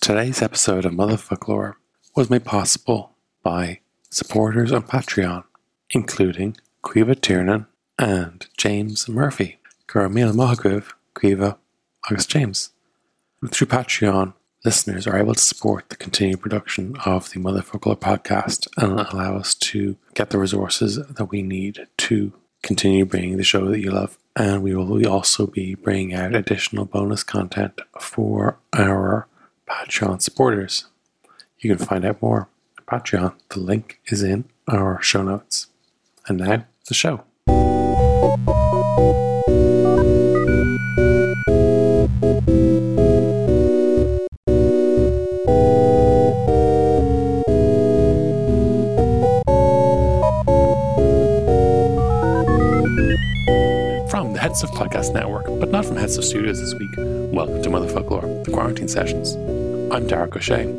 Today's episode of Motherfoclóir was made possible by supporters on Patreon, including Quiva Tiernan and James Murphy. Garamila Mohaguv, Quiva, August James. Through Patreon, listeners are able to support the continued production of the Motherfoclóir podcast and allow us to get the resources that we need to continue bringing the show that you love. And we will also be bringing out additional bonus content for our Patreon supporters. You can find out more at Patreon. The link is in our show notes. And now, the show. HeadStuff Podcast Network, but not from HeadStuff Studios this week, welcome to Motherfoclóir, the Quarantine Sessions. I'm Darach O'Shea.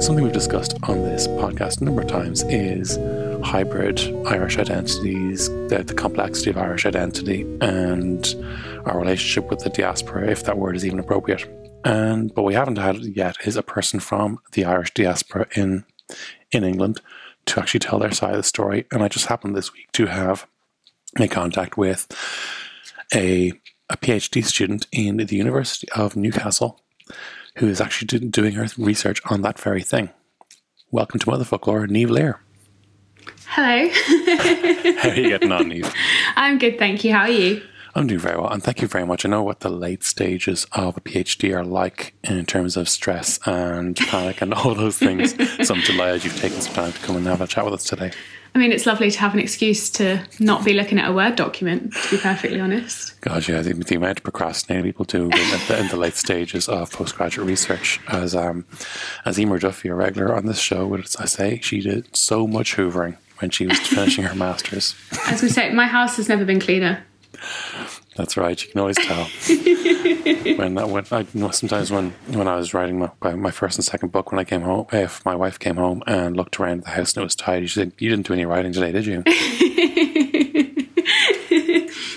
Something we've discussed on this podcast a number of times is hybrid Irish identities, the, the complexity of Irish identity, and our relationship with the diaspora, if that word is even appropriate. And but we haven't had yet is a person from the Irish diaspora in in England to actually tell their side of the story. And I just happened this week to have made contact with a a PhD student in the University of Newcastle who is actually doing her research on that very thing. Welcome to Motherfoclóir, Niamh Lear. Hello. How are you getting on, Niamh? I'm good, thank you. How are you? I'm doing very well, and thank you very much. I know what the late stages of a PhD are like in terms of stress and panic and all those things. So I'm delighted you've taken some time to come and have a chat with us today. I mean, it's lovely to have an excuse to not be looking at a Word document, to be perfectly honest. God, yeah, the, the amount of procrastinating people do in the, in the late stages of postgraduate research. As um, as Emer Duffy, a regular on this show, would I say, she did so much hoovering when she was finishing her masters. As we say, my house has never been cleaner. That's right. You can always tell when that when I you know sometimes when when I was writing my, my first and second book when I came home if my wife came home and looked around the house and it was tidy she said you didn't do any writing today did you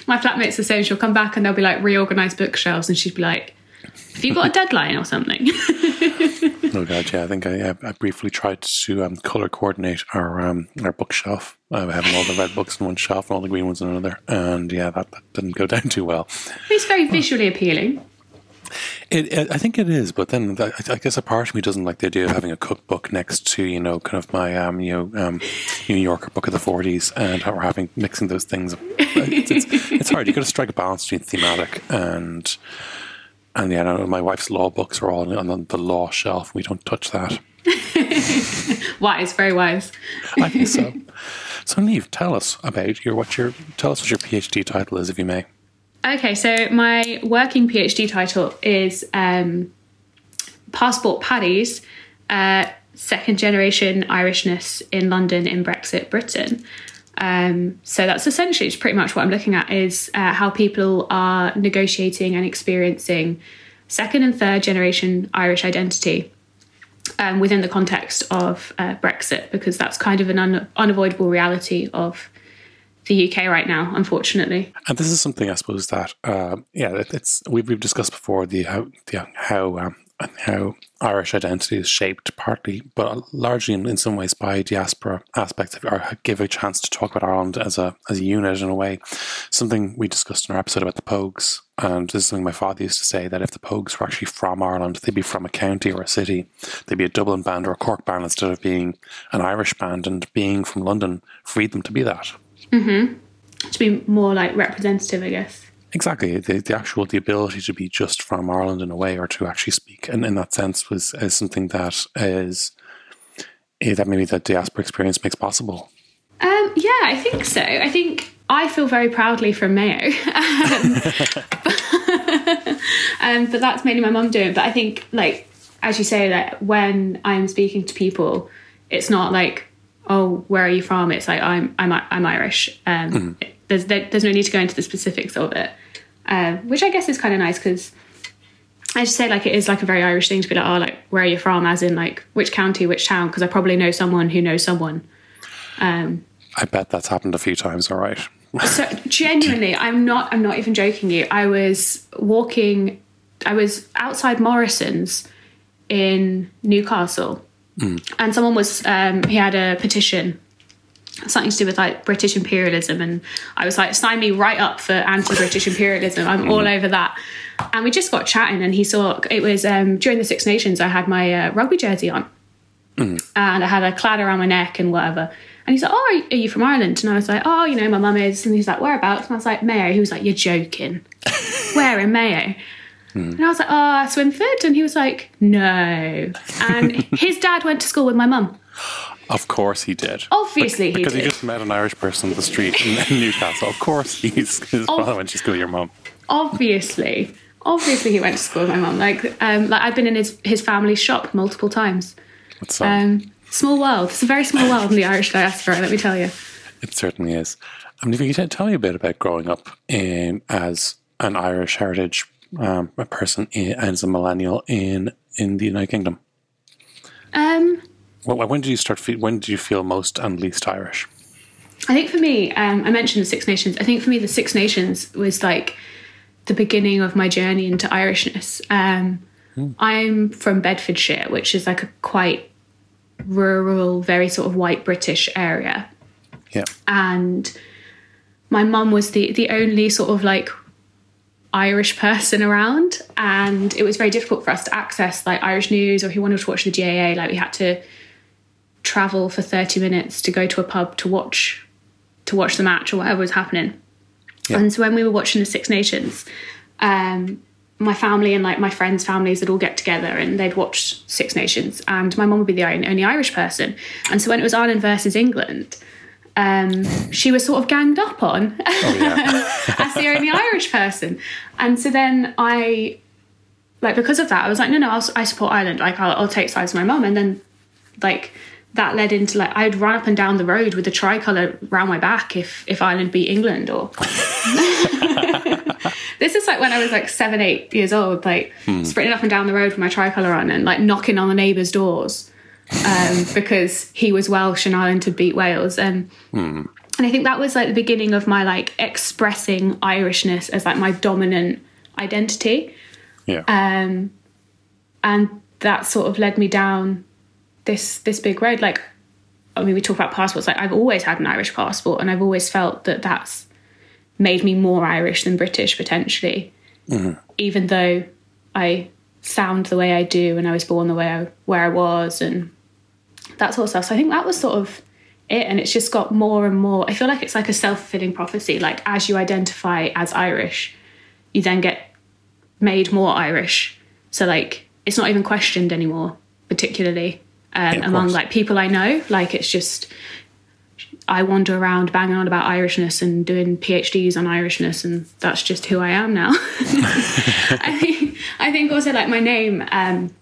My flatmate's the same. She'll come back and they'll be like reorganized bookshelves, and she'd be like, "Have you got a deadline or something?" oh god yeah I think I, I briefly tried to um, color coordinate our um, our bookshelf uh, having all the red books in one shelf and all the green ones in another and yeah that, that didn't go down too well it's very visually appealing. It, it, I think it is, but then I, I guess a part of me doesn't like the idea of having a cookbook next to you know kind of my um, you know um, New Yorker book of the forties and or having mixing those things. It's, it's, it's hard. You got to strike a balance between thematic and and yeah, I know my wife's law books are all on the, the law shelf. We don't touch that. Wise, very wise. I think so. So, Niamh, tell us about your what your tell us what your PhD title is, if you may. Okay, so my working PhD title is um, Passport Paddies, uh, Second Generation Irishness in London in Brexit Britain. Um, so that's essentially pretty much what I'm looking at is uh, how people are negotiating and experiencing second and third generation Irish identity um, within the context of uh, Brexit, because that's kind of an un- unavoidable reality of the UK right now, unfortunately. And this is something I suppose that uh, yeah, it, it's we've, we've discussed before the how the, how um, how Irish identity is shaped partly, but largely in, in some ways by diaspora aspects of or give a chance to talk about Ireland as a as a unit in a way. Something we discussed in our episode about the Pogues, and this is something my father used to say that if the Pogues were actually from Ireland, they'd be from a county or a city. They'd be a Dublin band or a Cork band instead of being an Irish band, and being from London freed them to be that. Mm-hmm. To be more like representative, I guess. Exactly. The, the actual the ability to be just from Ireland in a way, or to actually speak, and in that sense, was is something that is eh, that maybe the diaspora experience makes possible. Um, yeah, I think so. I think I feel very proudly from Mayo, um, but, um, but that's mainly my mum doing. But I think like as you say, that when I'm speaking to people, it's not like, oh, where are you from? It's like I'm I'm I'm Irish. Um, Mm-hmm. There's there, there's no need to go into the specifics of it, uh, which I guess is kind of nice because. I just say like it is like a very Irish thing to be like, oh, like where are you from? As in like which county, which town? Because I probably know someone who knows someone. Um, I bet that's happened a few times. All right. so genuinely, I'm not. I'm not even joking you. I was walking. I was outside Morrison's in Newcastle, and someone was. Um, he had a petition, something to do with like British imperialism, and I was like, sign me right up for anti-British imperialism. I'm all over that. And we just got chatting, and he saw it was um, during the Six Nations. I had my uh, rugby jersey on, and I had a Claddagh around my neck and whatever. And he's like, "Oh, are you- are you from Ireland?" And I was like, "Oh, you know, my mum is." And he's like, "Whereabouts?" And I was like, "Mayo." He was like, "You're joking." Where in Mayo? And I was like, "Oh, Swinford." And he was like, "No." And his dad went to school with my mum. Of course he did. Obviously, he did. because did. he just met an Irish person on the street in, in Newcastle. Of course, he's his Oh. father went to school with your mum. Obviously, obviously, he went to school with my mum. Like, um, like I've been in his his family shop multiple times. It's, um, Um, small world. It's a very small world in the Irish diaspora. Let me tell you. it certainly is. I mean, if you could tell me a bit about growing up in as an Irish heritage um, a person in, as a millennial in in the United Kingdom. Um, Well, when did you start? When did you feel most and least Irish? I think for me, um, I mentioned the Six Nations. I think for me, the Six Nations was like the beginning of my journey into Irishness. Um, I'm from Bedfordshire, which is like a quite rural, very sort of white British area. Yeah, and my mum was the the only sort of like Irish person around, and it was very difficult for us to access like Irish news or if you wanted to watch the GAA, like we had to travel for thirty minutes to go to a pub to watch to watch the match or whatever was happening. Yeah. And so when we were watching the Six Nations, um, my family and like my friends' families would all get together and they'd watch Six Nations, and my mum would be the only only Irish person. And so when it was Ireland versus England, um, she was sort of ganged up on oh yeah, as the only Irish person. And so then I, like, because of that, I was like, no, no, I'll, I support Ireland. Like, I'll, I'll take sides with my mum. And then, like, that led into like I'd run up and down the road with a tricolour round my back if if Ireland beat England or. this is like when I was like seven, eight years old, like sprinting up and down the road with my tricolour on and like knocking on the neighbours' doors um, because he was Welsh and Ireland had beat Wales. And and I think that was like the beginning of my like expressing Irishness as like my dominant identity. yeah. Um, and that sort of led me down this this big road. Like, I mean, we talk about passports. Like, I've always had an Irish passport, and I've always felt that that's made me more Irish than British potentially. Mm-hmm. Even though I sound the way I do, and I was born the way I, where I was, and that sort of stuff. So I think that was sort of it, and it's just got more and more. I feel like it's like a self fulfilling prophecy. Like as you identify as Irish, you then get made more Irish. So like it's not even questioned anymore, particularly um, Yeah, among course. like people I know. Like it's just I wander around banging on about Irishness and doing PhDs on Irishness, and that's just who I am now. I think I think also like my name, um,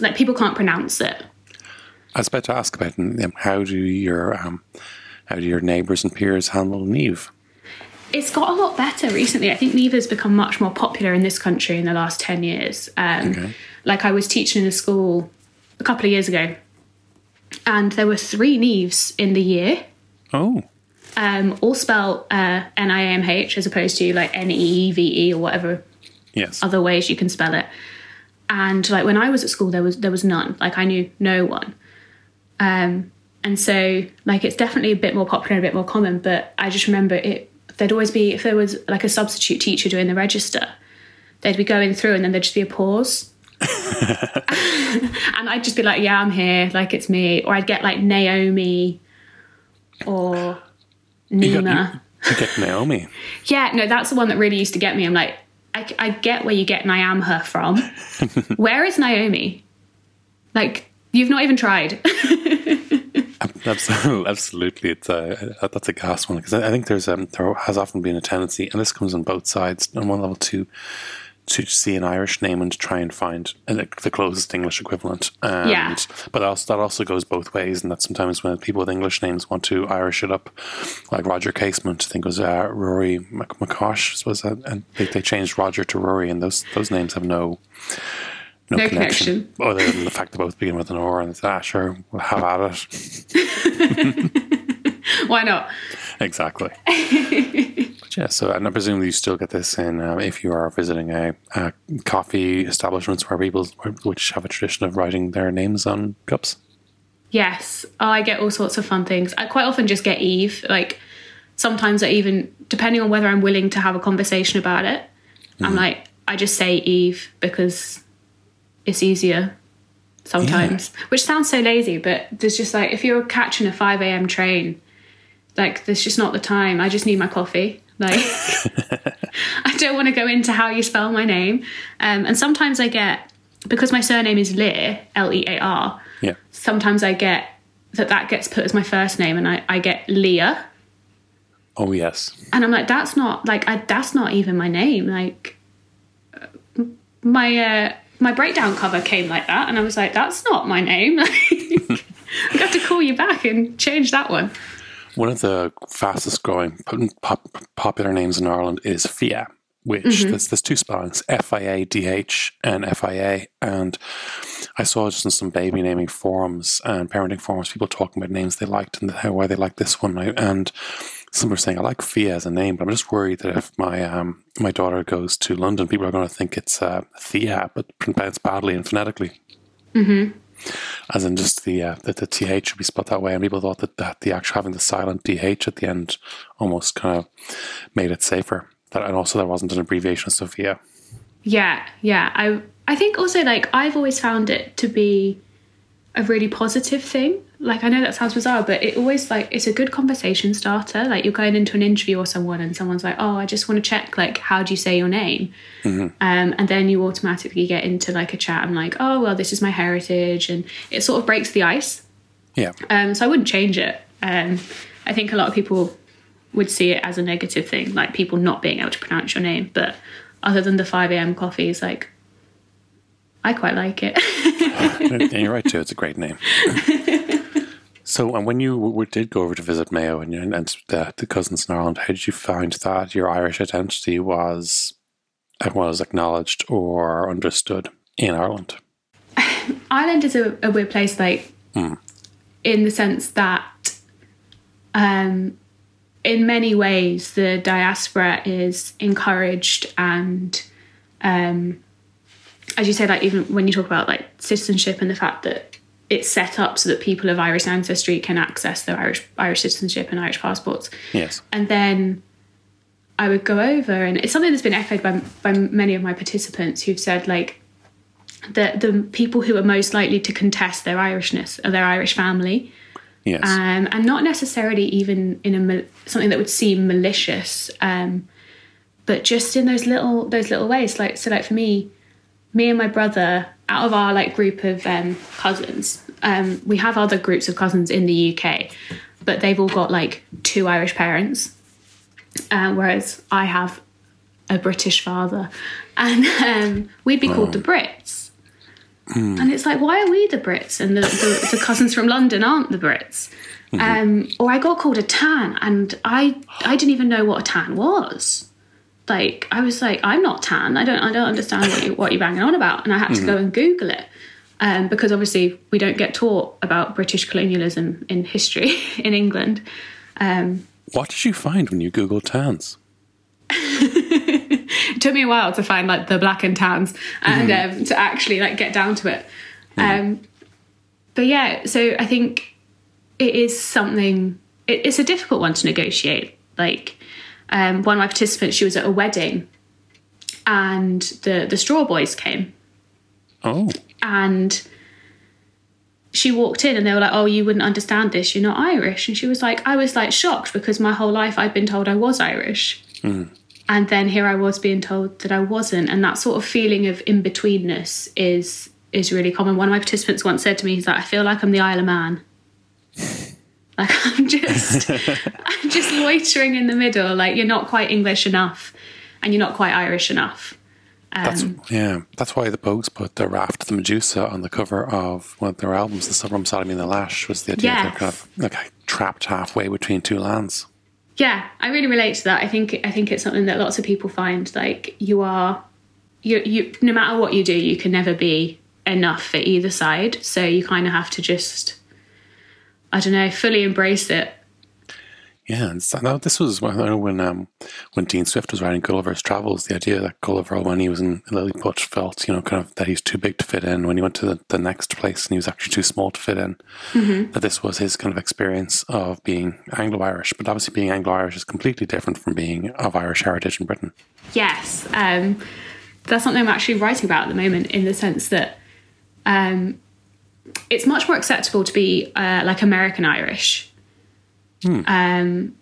like people can't pronounce it. I was about to ask about um, how do your um, how do your neighbours and peers handle Niamh? It's got a lot better recently. I think Niamh has become much more popular in this country in the last 10 years. Um, Okay. Like I was teaching in a school a couple of years ago, and there were three Niamhs in the year, Oh, um, all spelled uh, N I M H as opposed to like N E E V E or whatever yes. other ways you can spell it. And like when I was at school, there was there was none. Like I knew no one. Um, and so like it's definitely a bit more popular, and a bit more common. But I just remember it. There'd always be if there was like a substitute teacher doing the register, they'd be going through, and then there'd just be a pause. and I'd just be like, "Yeah, I'm here. Like it's me." Or I'd get like Naomi, or got, you, you get Naomi. Yeah, no, that's the one that really used to get me. I'm like, I, I get where you get I am her from. where is Naomi? Like, you've not even tried. Absolutely, absolutely. It's a, that's a gas one because I I think there's um, there has often been a tendency, and this comes on both sides. On one level, to to see an Irish name and to try and find uh, like, the closest English equivalent. And, Yeah. But also, that also goes both ways, and that sometimes when people with English names want to Irish it up, like Roger Casement, I think it was uh, Rory Mc- McCosh, was that, and they, they changed Roger to Rory, and those those names have no. No, No connection, connection. other than the fact they both begin with an R, and it's ah, sure, we'll have at it. Why not? Exactly. but yeah, so and I presume you still get this in um, if you are visiting a, a coffee establishments where people which have a tradition of writing their names on cups. Yes, oh, I get all sorts of fun things. I quite often just get Eve. Like sometimes I even, depending on whether I'm willing to have a conversation about it, I'm like, I just say Eve because it's easier sometimes. Which sounds so lazy, but there's just like if you're catching a five a.m. train, like there's just not the time. I just need my coffee. Like I don't want to go into how you spell my name. Um, and sometimes I get because my surname is Lear, L E A R Yeah. sometimes I get that that gets put as my first name and I, I get Leah Oh yes. and I'm like that's not like I, that's not even my name like uh, my uh, my breakdown cover came like that and I was like that's not my name I have to call you back and change that one One of the fastest growing pop, popular names in Ireland is Fia, which there's, there's two spellings, F-I-A-D-H and F-I-A. And I saw just in some baby naming forums and parenting forums, people talking about names they liked and how why they liked this one. And some were saying, I like Fia as a name, but I'm just worried that if my um, my daughter goes to London, people are going to think it's uh, Thea, but pronounced badly and phonetically as in just the uh, that the th should be spelled that way, and people thought that, that the actual having the silent dh at the end almost kind of made it safer. That and also there wasn't an abbreviation of Sophia. yeah yeah I I think also like I've always found it to be a really positive thing. Like I know that sounds bizarre but it always like it's a good conversation starter. Like you're going into an interview or someone and someone's like oh I just want to check like how do you say your name? Um, and then you automatically get into like a chat I'm like oh well this is my heritage and it sort of breaks the ice. Yeah, um, so I wouldn't change it. Um, I think a lot of people would see it as a negative thing like people not being able to pronounce your name. But other than the 5am coffees like I quite like it and you're right too. It's a great name. So, and when you did go over to visit Mayo and, and the, the cousins in Ireland, how did you find that your Irish identity was uh, was acknowledged or understood in Ireland? Ireland is a, a weird place, like in the sense that, um, in many ways, the diaspora is encouraged, and um, as you say, like even when you talk about like citizenship and the fact that it's set up so that people of Irish ancestry can access their Irish Irish citizenship and Irish passports, Yes. and then I would go over, and it's something that's been echoed by by many of my participants who've said like that the people who are most likely to contest their Irishness are their Irish family, Yes. um, and not necessarily even in a something that would seem malicious, um, but just in those little those little ways. Like so, like for me, me and my brother, out of our like group of um, cousins, um, we have other groups of cousins in the UK, but they've all got like two Irish parents, uh, whereas I have a British father, and um, we'd be called the Brits. And it's like, why are we the Brits and the, the, the cousins from London aren't the Brits? Um, or I got called a tan, and I I didn't even know what a tan was. Like I was like, I'm not tan. I don't I don't understand what you what you're banging on about, and I had to go and Google it. Um, because obviously we don't get taught about British colonialism in history in England. what did you find when you Googled tans? it took me a while to find like the black and tans and um, to actually like get down to it um, but yeah so i think it is something it, it's a difficult one to negotiate like um, one of my participants she was at a wedding and the the straw boys came Oh, and she walked in and they were like, Oh, you wouldn't understand this. You're not Irish. And she was like, I was like shocked because my whole life I'd been told I was Irish. And then here I was being told that I wasn't. And that sort of feeling of in betweenness is is really common. One of my participants once said to me, he's like, I feel like I'm the Isle of Man. Like I'm just I'm just loitering in the middle. Like you're not quite English enough and you're not quite Irish enough. That's Um, yeah. That's why the Pogues put the raft the Medusa on the cover of one of their albums, "The Summer of Sodomy and the Lash." Was the idea Yes. they're kind of like trapped halfway between two lands. yeah, I really relate to that. I think I think it's something that lots of people find like you are you you no matter what you do, you can never be enough for either side. So you kind of have to just I don't know, fully embrace it. Yeah, and so, this was when when um, when Dean Swift was writing Gulliver's Travels, the idea that Gulliver, when he was in Lilliput, felt you know kind of that he's too big to fit in. When he went to the, the next place, and he was actually too small to fit in. That this was his kind of experience of being Anglo-Irish, but obviously being Anglo-Irish is completely different from being of Irish heritage in Britain. Yes, um, that's something I'm actually writing about at the moment in the sense that um, it's much more acceptable to be uh, like American Irish. Um,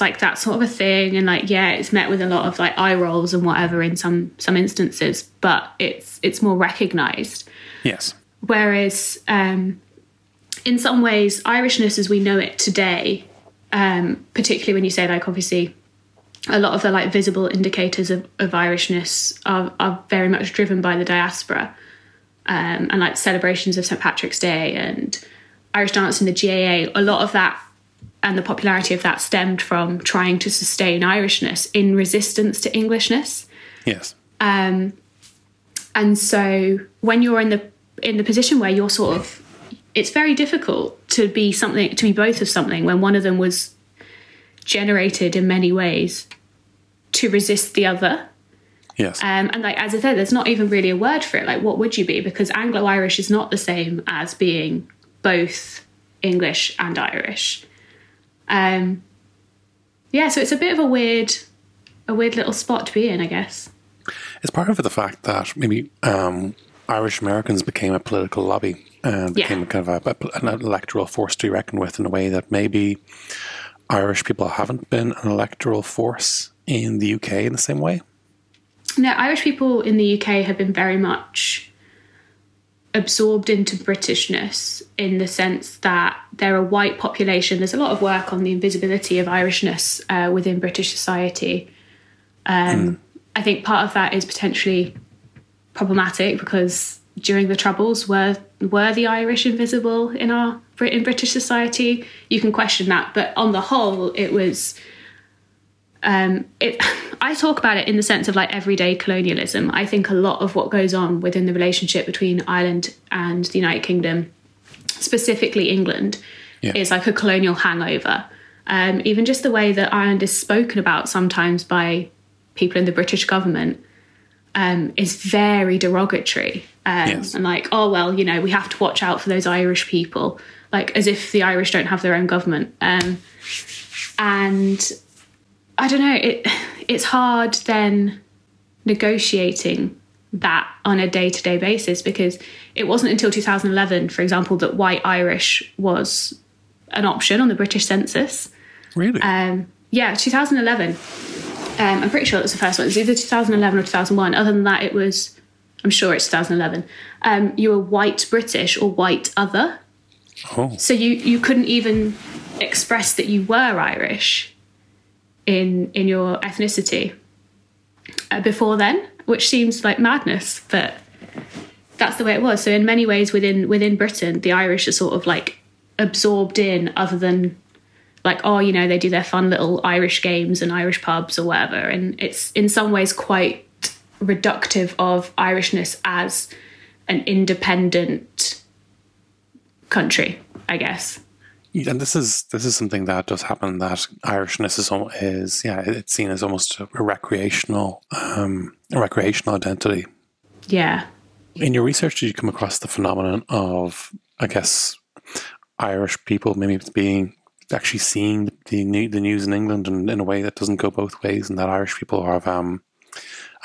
like that sort of a thing, and like yeah, it's met with a lot of like eye rolls and whatever in some some instances, but it's it's more recognised. Yes. Whereas, um, in some ways, Irishness as we know it today, um, particularly when you say like obviously a lot of the like visible indicators of, of Irishness are, are very much driven by the diaspora um, and like celebrations of St Patrick's Day and Irish dance in the GAA. A lot of that and the popularity of that stemmed from trying to sustain Irishness in resistance to Englishness. Yes. Um, and so when you're in the in the position where you're sort of it's very difficult to be something to be both of something when one of them was generated in many ways to resist the other Yes. um, and like as I said, there's not even really a word for it. Like, what would you be? Because Anglo-Irish is not the same as being both English and Irish. Um, yeah, so it's a bit of a weird, a weird little spot to be in, I guess. It's part of the fact that maybe um, Irish Americans became a political lobby and Yeah. became a kind of a, an electoral force to be reckoned with in a way that maybe Irish people haven't been an electoral force in the UK in the same way. No, Irish people in the UK have been very much absorbed into Britishness in the sense that they're a white population. There's a lot of work on the invisibility of Irishness uh, within British society. Um, I think part of that is potentially problematic because during the Troubles, were were the Irish invisible in our in British society? You can question that, but on the whole, it was um, it, I talk about it in the sense of like everyday colonialism. I think a lot of what goes on within the relationship between Ireland and the United Kingdom, specifically England, Yeah. is like a colonial hangover. Um, even just the way that Ireland is spoken about sometimes by people in the British government um, is very derogatory. Um, Yes. And like, oh, well, you know, we have to watch out for those Irish people, like as if the Irish don't have their own government. Um, and I don't know. It it's hard then negotiating that on a day to day basis because it wasn't until 2011, for example, that white Irish was an option on the British census. Really? Um, yeah, 2011. Um, I'm pretty sure that was the first one. It was either 2011 or 2001. Other than that, it was. I'm sure it's 2011. Um, you were white British or white other. oh, So you you couldn't even express that you were Irish in in your ethnicity uh, before then, which seems like madness, but that's the way it was. So in many ways within within Britain, the Irish are sort of like absorbed in other than like oh you know they do their fun little Irish games and Irish pubs or whatever and it's in some ways quite reductive of Irishness as an independent country, I guess. And this is this is something that does happen. That Irishness is is yeah, it's seen as almost a recreational um, a recreational identity. Yeah. In your research, did you come across the phenomenon of, I guess, Irish people maybe being actually seeing the new, the news in England in, in a way that doesn't go both ways, and that Irish people have, um,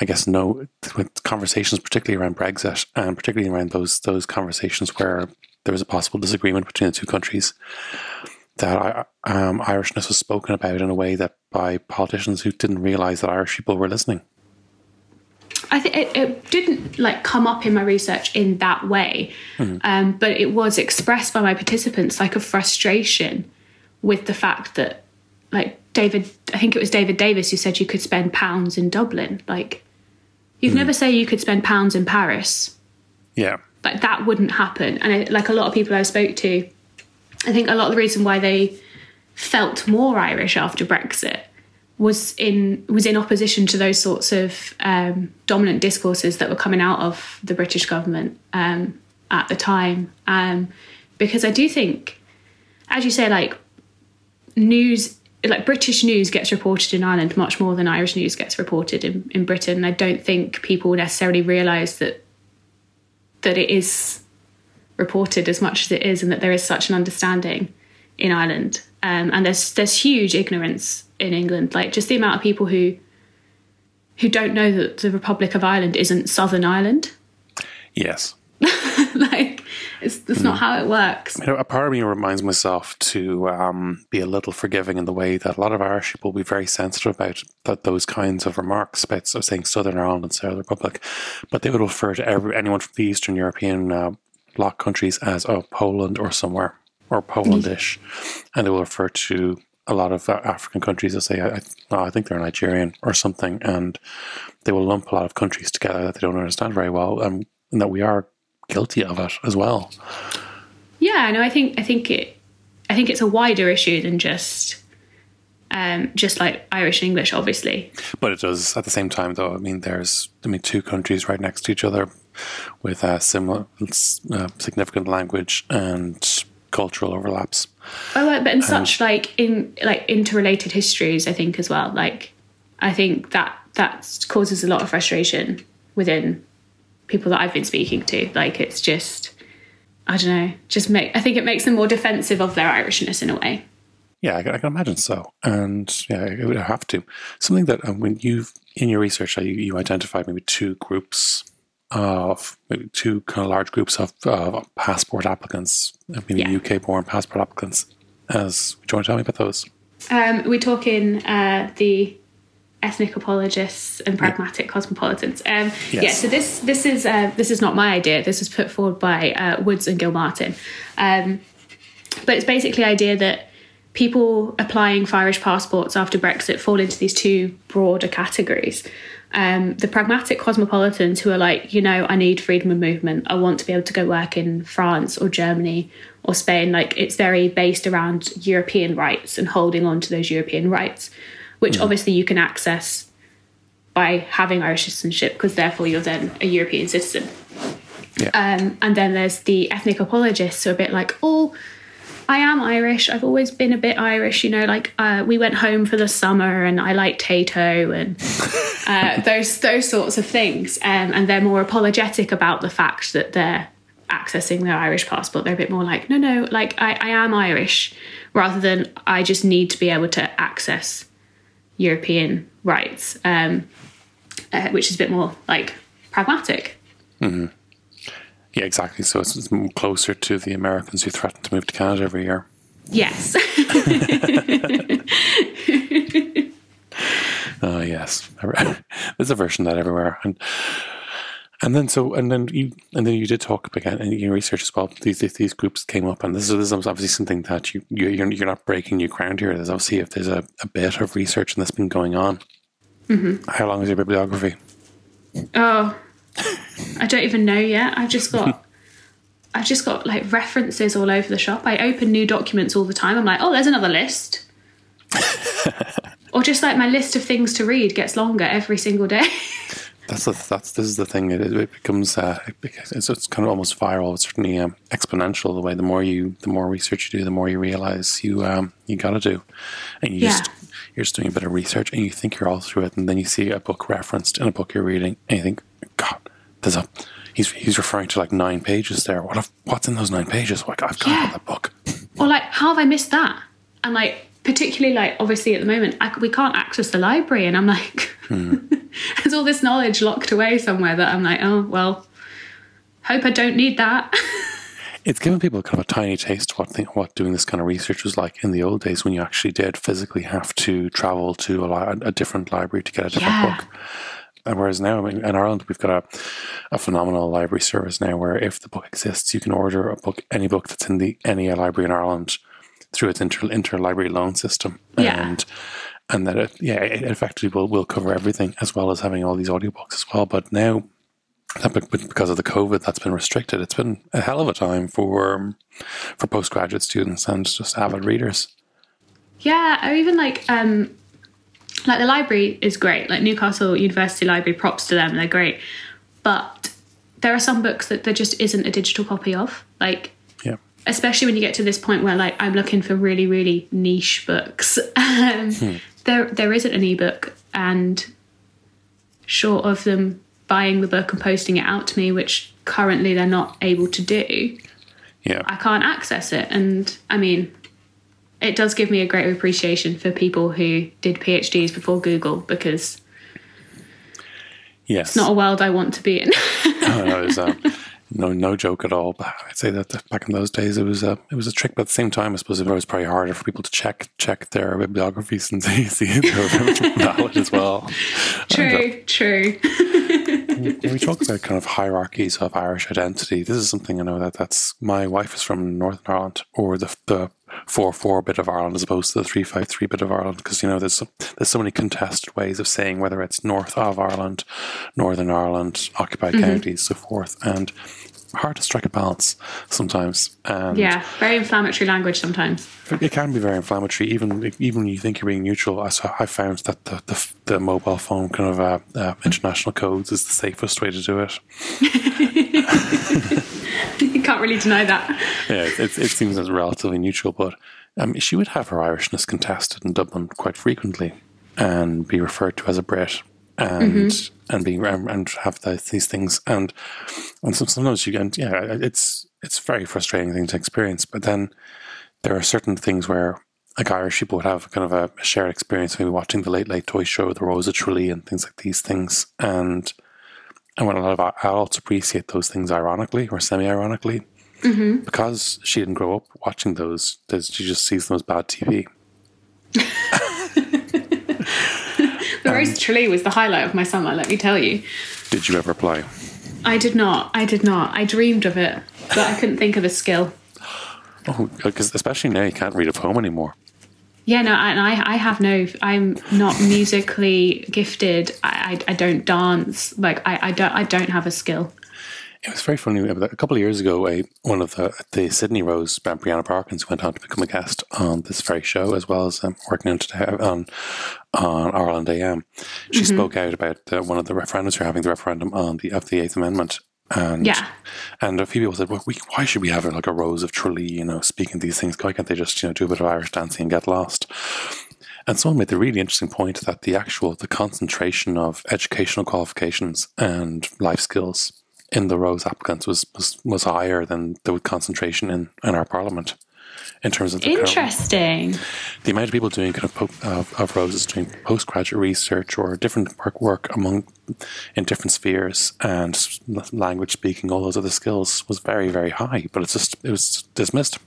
I guess, no with conversations, particularly around Brexit, and particularly around those those conversations where there was a possible disagreement between the two countries, that um, Irishness was spoken about in a way that by politicians who didn't realise that Irish people were listening. I think it, it didn't like come up in my research in that way, um, but it was expressed by my participants like a frustration with the fact that, like David, I think it was David Davis who said you could spend pounds in Dublin. Like, You'd never say you could spend pounds in Paris. Yeah. Like that wouldn't happen. And I, like a lot of people I spoke to, I think a lot of the reason why they felt more Irish after Brexit was in was in opposition to those sorts of um, dominant discourses that were coming out of the British government um, at the time. Um, because I do think, as you say, like news, like British news gets reported in Ireland much more than Irish news gets reported in, in Britain. I don't think people necessarily realise that that it is reported as much as it is, and that there is such an understanding in Ireland. Um, and there's there's huge ignorance in England, like just the amount of people who who don't know that the Republic of Ireland isn't Southern Ireland. Yes. like it's that's not how it works. You know, a part of me reminds myself to um, be a little forgiving in the way that a lot of Irish people will be very sensitive about that those kinds of remarks about so saying Southern Ireland and Southern Republic, but they would refer to every, anyone from the Eastern European uh, bloc countries as oh Poland or somewhere or Polandish, and they will refer to a lot of uh, African countries that say I, I, I think they're Nigerian or something, and they will lump a lot of countries together that they don't understand very well, um, and that we are guilty of it as well. Yeah, no, I think I think it I think it's a wider issue than just um, just like Irish and English, obviously. But it does at the same time, though. I mean, there's I mean two countries right next to each other with uh, similar uh, significant language and cultural overlaps. Oh, but in such like in like interrelated histories, I think as well. Like, I think that that causes a lot of frustration within people that I've been speaking to. Like, it's just, I don't know, just make. I think it makes them more defensive of their Irishness in a way. Yeah, I can, I can imagine so, and yeah, it would have to. Something that um, when you've in your research, uh, you, you identified maybe two groups of maybe two kind of large groups of uh, passport applicants, maybe Yeah. UK born passport applicants. As do you want to tell me about those? Um, we talk in uh, the ethnic apologists and pragmatic cosmopolitans. Um, Yes. Yeah, so this this is uh, this is not my idea. This was put forward by uh, Woods and Gilmartin, um, but it's basically the idea that people applying for Irish passports after Brexit fall into these two broader categories. Um, the pragmatic cosmopolitans who are like, you know, I need freedom of movement. I want to be able to go work in France or Germany or Spain. Like it's very based around European rights and holding on to those European rights, which obviously you can access by having Irish citizenship because therefore you're then a European citizen. Yeah. Um, and then there's the ethnic apologists who are a bit like, oh, I am Irish. I've always been a bit Irish. You know, like uh, we went home for the summer, and I like Tayto and uh, those those sorts of things. Um, and they're more apologetic about the fact that they're accessing their Irish passport. They're a bit more like, no, no, like I, I am Irish, rather than I just need to be able to access European rights, um, uh, which is a bit more like pragmatic. Yeah, exactly. So it's, it's closer to the Americans who threaten to move to Canada every year. Yes. Oh yes, there's a version of that everywhere, and and then so and then you and then you did talk again in your research as well. These these, groups came up, and this is, this is obviously something that you you- you're you're not breaking new ground here. There's obviously if there's a, a bit of research and that's been going on. Mm-hmm. How long is your bibliography? Oh, I don't even know yet. I've just got, I've just got like references all over the shop. I open new documents all the time. I'm like, oh, there's another list. or just like my list of things to read gets longer every single day. That's the, that's this is the thing. It, it becomes uh, it's, it's kind of almost viral. It's certainly um, exponential. The way the more you the more research you do, the more you realize you um, you got to do, and you Yeah. just you're just doing a bit of research and you think you're all through it, and then you see a book referenced in a book you're reading, and you think, God, there's a he's he's referring to like nine pages there. What if, what's in those nine pages? Like I've got Yeah. that book. or like, how have I missed that? And like, particularly like, obviously at the moment, I, we can't access the library, and I'm like, hmm. there's all this knowledge locked away somewhere that I'm like, oh well, hope I don't need that. It's given people kind of a tiny taste of what think, what doing this kind of research was like in the old days when you actually did physically have to travel to a, a different library to get a different Yeah. book. And whereas now I mean, in Ireland we've got a, a phenomenal library service now where if the book exists, you can order a book, any book that's in the any library in Ireland through its inter interlibrary loan system. Yeah. And and that it, yeah, it effectively will, will cover everything as well as having all these audiobooks as well. But now, because of the COVID, that's been restricted. It's been a hell of a time for for postgraduate students and just avid readers. Yeah, or even like um, like the library is great. Like Newcastle University Library, props to them, they're great. But there are some books that there just isn't a digital copy of. Like. Especially when you get to this point where like I'm looking for really really niche books. Um, There there isn't an ebook, and short of them buying the book and posting it out to me, which currently they're not able to do, Yeah. I can't access it. And I mean, it does give me a greater appreciation for people who did PhDs before Google because yes. it's not a world I want to be in. no, no, it was, uh, no, no joke at all. But I'd say that back in those days, it was a it was a trick. But at the same time, I suppose it was probably harder for people to check check their bibliographies and see see if they were valid as well. Uh, true, true. When we talk about kind of hierarchies of Irish identity, this is something I know that that's my wife is from Northern Ireland or the the four four bit of Ireland as opposed to the three five three bit of Ireland because you know there's so, there's so many contested ways of saying whether it's north of Ireland, Northern Ireland, occupied mm-hmm. counties, so forth, and hard to strike a balance sometimes. And Yeah, very inflammatory language sometimes. it can be very inflammatory, even even when you think you're being neutral. I, I found that the, the, the mobile phone kind of uh, uh, international codes is the safest way to do it. You can't really deny that. Yeah, it, it, it seems as relatively neutral, but um, she would have her Irishness contested in Dublin quite frequently and be referred to as a Brit Mm-hmm. and and being and and have the, these things. And and sometimes you get yeah it's it's a very frustrating thing to experience. But then there are certain things where like Irish people would have kind of a shared experience maybe watching the Late Late Toy Show the Rosa Tralee and things like these things. And and when a lot of adults appreciate those things ironically or semi-ironically mm-hmm. because she didn't grow up watching those she just sees them as bad TV Rose Tralee was the highlight of my summer, let me tell you. did you ever play? I did not. I did not. I dreamed of it, but I couldn't think of a skill. oh because especially now you can't read a poem anymore Yeah, no, and I, I have no, I'm not musically gifted. I, I, I don't dance. Like I, I don't, I don't have a skill. It was very funny. A couple of years ago, a, one of the the Sydney Rose, um, Brianna Parkins, went on to become a guest on this very show, as well as um, working on today on on Ireland AM. She spoke out about uh, one of the referendums we're having, the referendum on the of the Eighth Amendment, and Yeah. and a few people said, "Well, we, why should we have like a Rose of Tralee? You know, speaking these things? Why can't they just you know do a bit of Irish dancing and get lost?" And someone made the really interesting point that the actual the concentration of educational qualifications and life skills in the Rose applicants was was, was higher than the concentration in, in our parliament in terms of the current- Interesting. the amount of people doing kind of, po- uh, of, of roses doing postgraduate research or different work work among in different spheres and language speaking all those other skills was very very high but it's just it was dismissed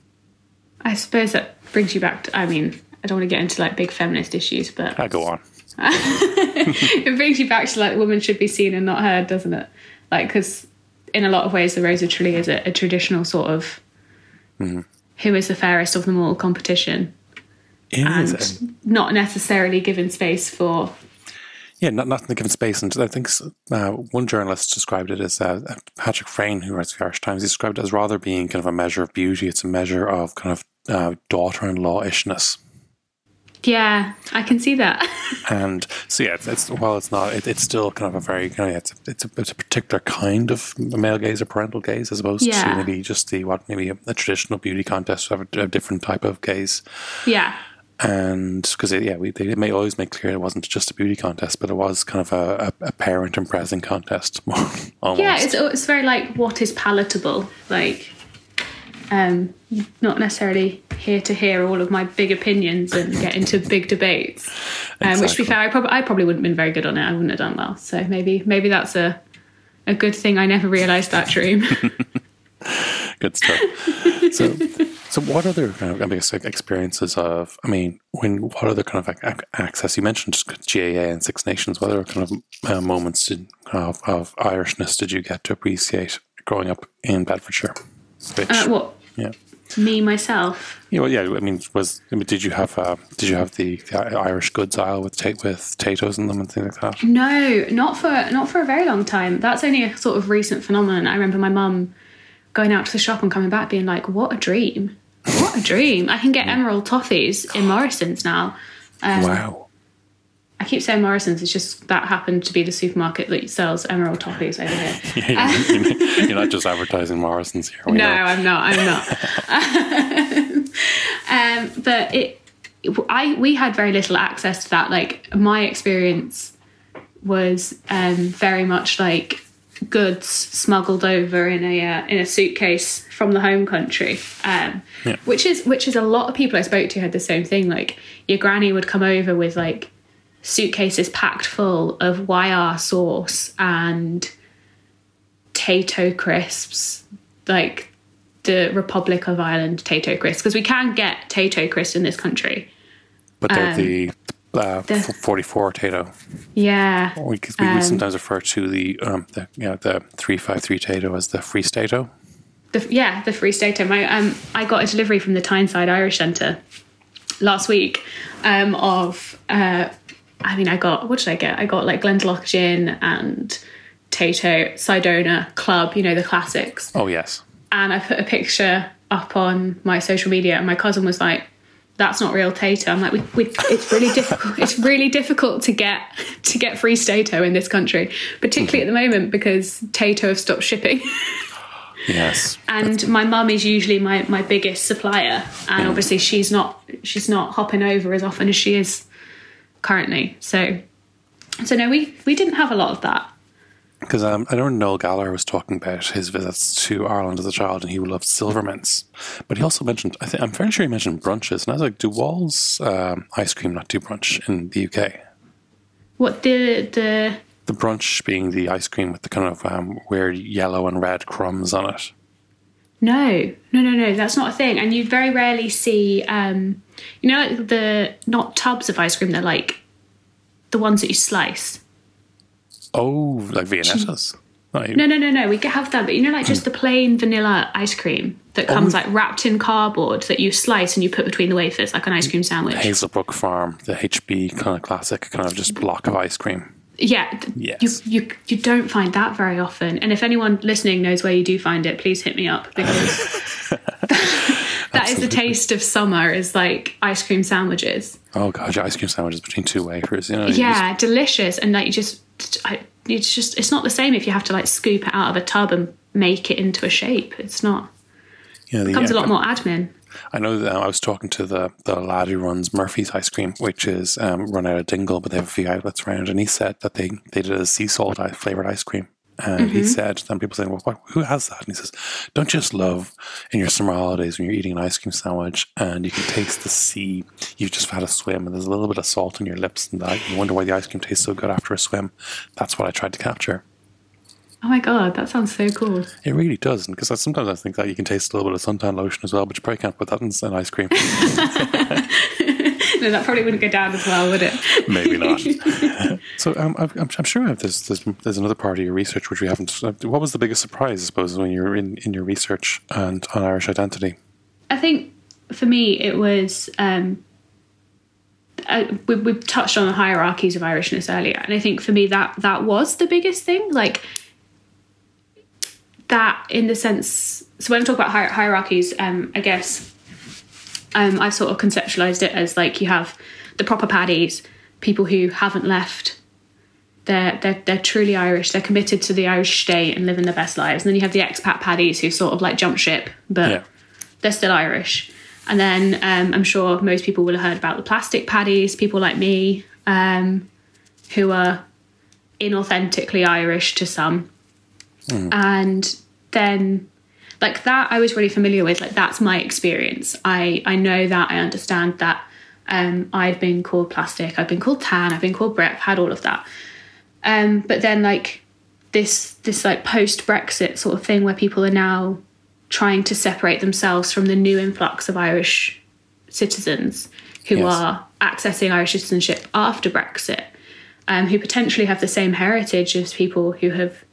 I suppose that brings you back to. I mean, I don't want to get into like big feminist issues, but I go on it brings you back to like women should be seen and not heard, doesn't it? Like because in a lot of ways, the Rose of Tralee is a, a traditional sort of mm-hmm. Who is the fairest of them all competition, is, and not necessarily given space for. yeah not, not in the given space. And I think uh, one journalist described it as uh, Patrick Freyne who writes the Irish Times he described it as rather being kind of a measure of beauty. It's a measure of kind of uh, daughter-in-law ishness Yeah, I can see that. And so yeah, it's, it's while it's not, it, it's still kind of a very kind of it's a, it's a, it's a particular kind of male gaze or parental gaze as opposed Yeah. to maybe just the what maybe a, a traditional beauty contest of a, a different type of gaze. yeah, And because yeah, we they may always make clear it wasn't just a beauty contest, but it was kind of a, a, a parent impressing contest. almost. yeah. It's it's very like what is palatable, like. Um, not necessarily here to hear all of my big opinions and get into big debates. Um, Which, to be fair, I probably I probably wouldn't have been very good on it. I wouldn't have done well. So maybe maybe that's a a good thing. I never realised that dream. good stuff. so, so what other kind of experiences of? I mean, when what other kind of ac- ac- access? You mentioned GAA and Six Nations. What other kind of uh, moments did, of, of Irishness did you get to appreciate growing up in Bedfordshire? Which, uh, what yeah, Me myself. Yeah, well, yeah. I mean, was I mean, did you have uh, did you have the, the Irish goods aisle with ta- with potatoes in them and things like that? No, not for not for a very long time. That's only a sort of recent phenomenon. I remember my mum going out to the shop and coming back being like, "What a dream! What a dream! I can get emerald toffees in Morrison's now." Um, wow. I keep saying Morrison's. It's just that happened to be the supermarket that sells emerald toffees over here. Yeah, you're not just advertising Morrison's here. No, know. I'm not. I'm not. um, but it, I we had very little access to that. Like my experience was um, very much like goods smuggled over in a uh, in a suitcase from the home country, um, Yeah. which is which is a lot of people I spoke to had the same thing. Like your granny would come over with like suitcases packed full of YR sauce and Tayto crisps, like the Republic of Ireland Tayto crisps, because we can get Tayto crisps in this country. But they're um, the, uh, the- 44 Tayto. Yeah, We, 'cause we, we sometimes refer to the um, the you know, the 353 Tayto as the free Stato. the, yeah, the Free Stato. My um, I got a delivery from the Tyneside Irish Centre last week um, of. Uh, I mean, I got what did I get? I got like Glendalough gin and Tayto, Cidona, Club. You know the classics. Oh yes. and I put a picture up on my social media, and my cousin was like, "That's not real Tayto." I'm like, we, we, "It's really difficult. It's really difficult to get to get free Tayto in this country, particularly at the moment because Tayto have stopped shipping." Yes. and my mum is usually my, my biggest supplier, and obviously she's not she's not hopping over as often as she is currently. So, so no, we we didn't have a lot of that. Because um, I know Noel Gallagher was talking about his visits to Ireland as a child, and he loved silver mints. But he also mentioned, I think I'm fairly sure he mentioned brunches, and I was like, do Wall's um, ice cream not do brunch in the UK? What the the The brunch being the ice cream with the kind of um, weird yellow and red crumbs on it. No, no, no, no. That's not a thing. And you very rarely see, um, you know, like the not tubs of ice cream. They're like the ones that you slice. Oh, like Viennettas. Like, No, no, no, no. We have that, but you know, like just hmm. the plain vanilla ice cream that comes oh. like wrapped in cardboard that you slice and you put between the wafers, like an ice cream sandwich. Hazelbrook Farm, the HB kind of classic, kind of just block of ice cream. Yeah, Yes. you, you you don't find that very often. And if anyone listening knows where you do find it, please hit me up because that is the taste of summer. Is like ice cream sandwiches. Oh gosh, ice cream sandwiches between two wafers. You know, yeah, delicious, and like you just, it's just, it's not the same if you have to like scoop it out of a tub and make it into a shape. It's not. just, know, the, It comes a lot more admin. I know that um, I was talking to the the lad who runs Murphy's Ice Cream, which is um, run out of Dingle, but they have a few outlets around. And he said that they they did a sea salt flavored ice cream. And he mm-hmm. said, then people saying, well, what, who has that? And he says, don't you just love in your summer holidays when you're eating an ice cream sandwich and you can taste the sea. You've just had a swim and there's a little bit of salt on your lips and that. You wonder why the ice cream tastes so good after a swim. That's what I tried to capture. Oh my god, that sounds so cool. It really does. Because sometimes I think that you can taste a little bit of suntan lotion as well, but you probably can't put that in an ice cream. No, that probably wouldn't go down as well, would it? Maybe not. so um, I'm, I'm I'm sure there's, there's there's another part of your research which we haven't. What was the biggest surprise, I suppose, when you were in, in your research and on Irish identity? I think for me it was um, uh, we, we touched on the hierarchies of Irishness earlier, and I think for me that that was the biggest thing. Like that, in the sense. So when I talk about hier- hierarchies, um, I guess um, I've sort of conceptualized it as like you have the proper paddies, people who haven't left. They're, they're, they're truly Irish. They're committed to the Irish state and living their best lives. And then you have the expat paddies who sort of like jump ship, but Yeah. they're still Irish. And then um, I'm sure most people will have heard about the plastic paddies, people like me, um, who are inauthentically Irish to some. And then, like that, I was really familiar with. Like that's my experience. I I know that. I understand that. Um, I've been called plastic. I've been called tan. I've been called Brit. I've had all of that. Um, but then like this this like post Brexit sort of thing where people are now trying to separate themselves from the new influx of Irish citizens who Yes. are accessing Irish citizenship after Brexit, um, who potentially have the same heritage as people who have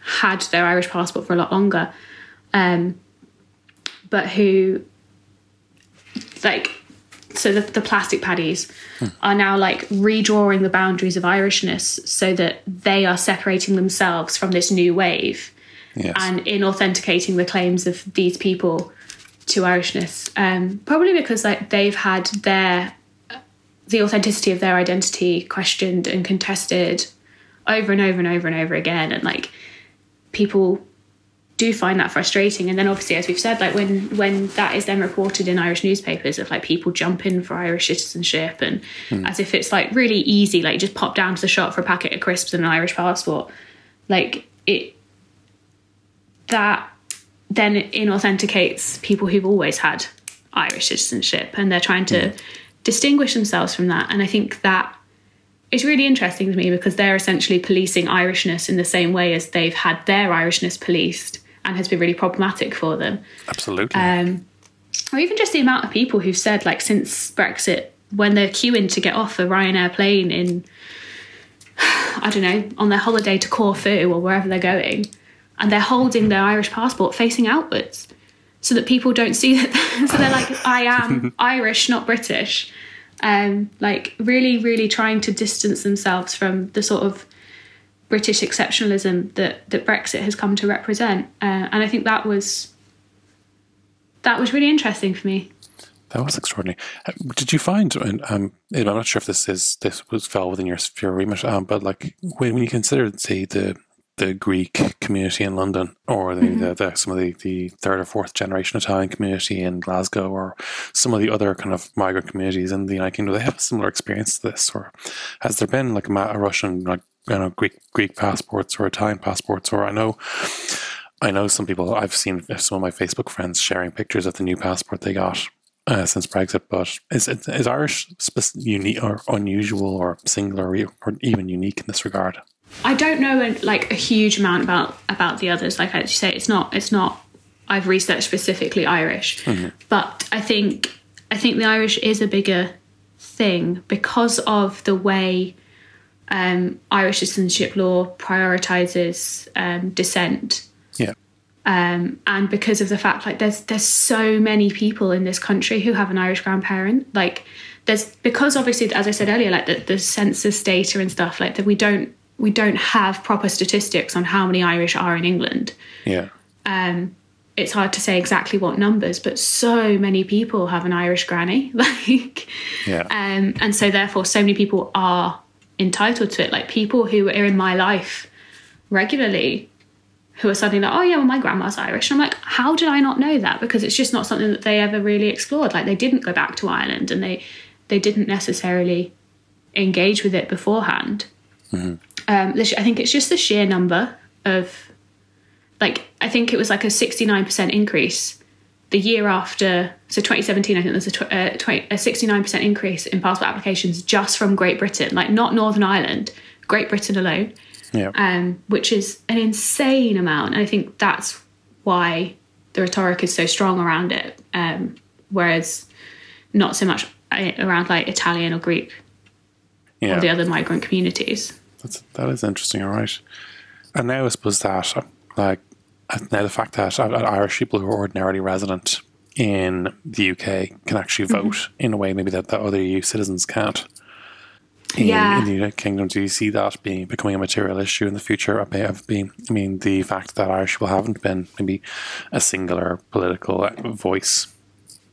had their Irish passport for a lot longer. Um, but who like so the, the plastic paddies are now like redrawing the boundaries of Irishness so that they are separating themselves from this new wave Yes. and in authenticating the claims of these people to Irishness. Um, probably because like they've had their the authenticity of their identity questioned and contested over and over and over and over again, and like people do find that frustrating. And then obviously, as we've said, like when when that is then reported in Irish newspapers of like people jumping for Irish citizenship and hmm. as if it's like really easy, like you just pop down to the shop for a packet of crisps and an Irish passport, like it that then inauthenticates people who've always had Irish citizenship and they're trying to hmm. distinguish themselves from that. And I think that is really interesting to me because they're essentially policing Irishness in the same way as they've had their Irishness policed and has been really problematic for them. Absolutely. Um, or even just the amount of people who've said, like, since Brexit, when they're queuing to get off a Ryanair plane in, I don't know, on their holiday to Corfu or wherever they're going, and they're holding their Irish passport facing outwards so that people don't see that. so they're like, I am Irish, not British. Um, like, really, really trying to distance themselves from the sort of British exceptionalism that, that Brexit has come to represent. Uh, and I think that was that was really interesting for me. That was extraordinary. Uh, Did you find? And um, I'm not sure if this is this was fell within your sphere remit, um, but like when, when you consider, say, the the Greek community in London, or the, the, the some of the, the third or fourth generation Italian community in Glasgow, or some of the other kind of migrant communities in the United Kingdom, they have a similar experience to this, or has there been like a, a Russian like you know Greek Greek passports or Italian passports, or I know. I know some people. I've seen some of my Facebook friends sharing pictures of the new passport they got uh, since Brexit. But is is, is Irish unique or unusual or singular or, even unique in this regard? I don't know uh, like a huge amount about about the others. Like I say, it's not it's not. I've researched specifically Irish, but I think I think the Irish is a bigger thing because of the way um, Irish citizenship law prioritizes um, descent Yeah, um, and because of the fact like there's there's so many people in this country who have an Irish grandparent like there's because obviously as I said earlier like the, the census data and stuff like that we don't we don't have proper statistics on how many Irish are in England. Yeah, Um, it's hard to say exactly what numbers but so many people have an Irish granny like yeah, um, and so therefore so many people are entitled to it. Like people who are in my life regularly who are suddenly like oh yeah well my grandma's irish. And i'm like how did i not know that? Because it's just not something that they ever really explored. Like they didn't go back to ireland and they they didn't necessarily engage with it beforehand. Um, the sh- i think it's just the sheer number of like i think it was like a 69% increase the year after, so 2017, I think there's a, tw- uh, 20, a 69% increase in passport applications just from Great Britain, like not Northern Ireland, Great Britain alone, yeah. um, which is an insane amount. And I think that's why the rhetoric is so strong around it, um, whereas not so much uh, around like Italian or Greek yeah. or the other migrant communities. That's, that is interesting, all right. And now I suppose that, like, now the fact that Irish people who are ordinarily resident in the UK can actually Mm-hmm. vote in a way maybe that, that other EU citizens can't. In, Yeah. in the United Kingdom, do you see that being becoming a material issue in the future? Of being, I mean, the fact that Irish people haven't been maybe a singular political uh, voice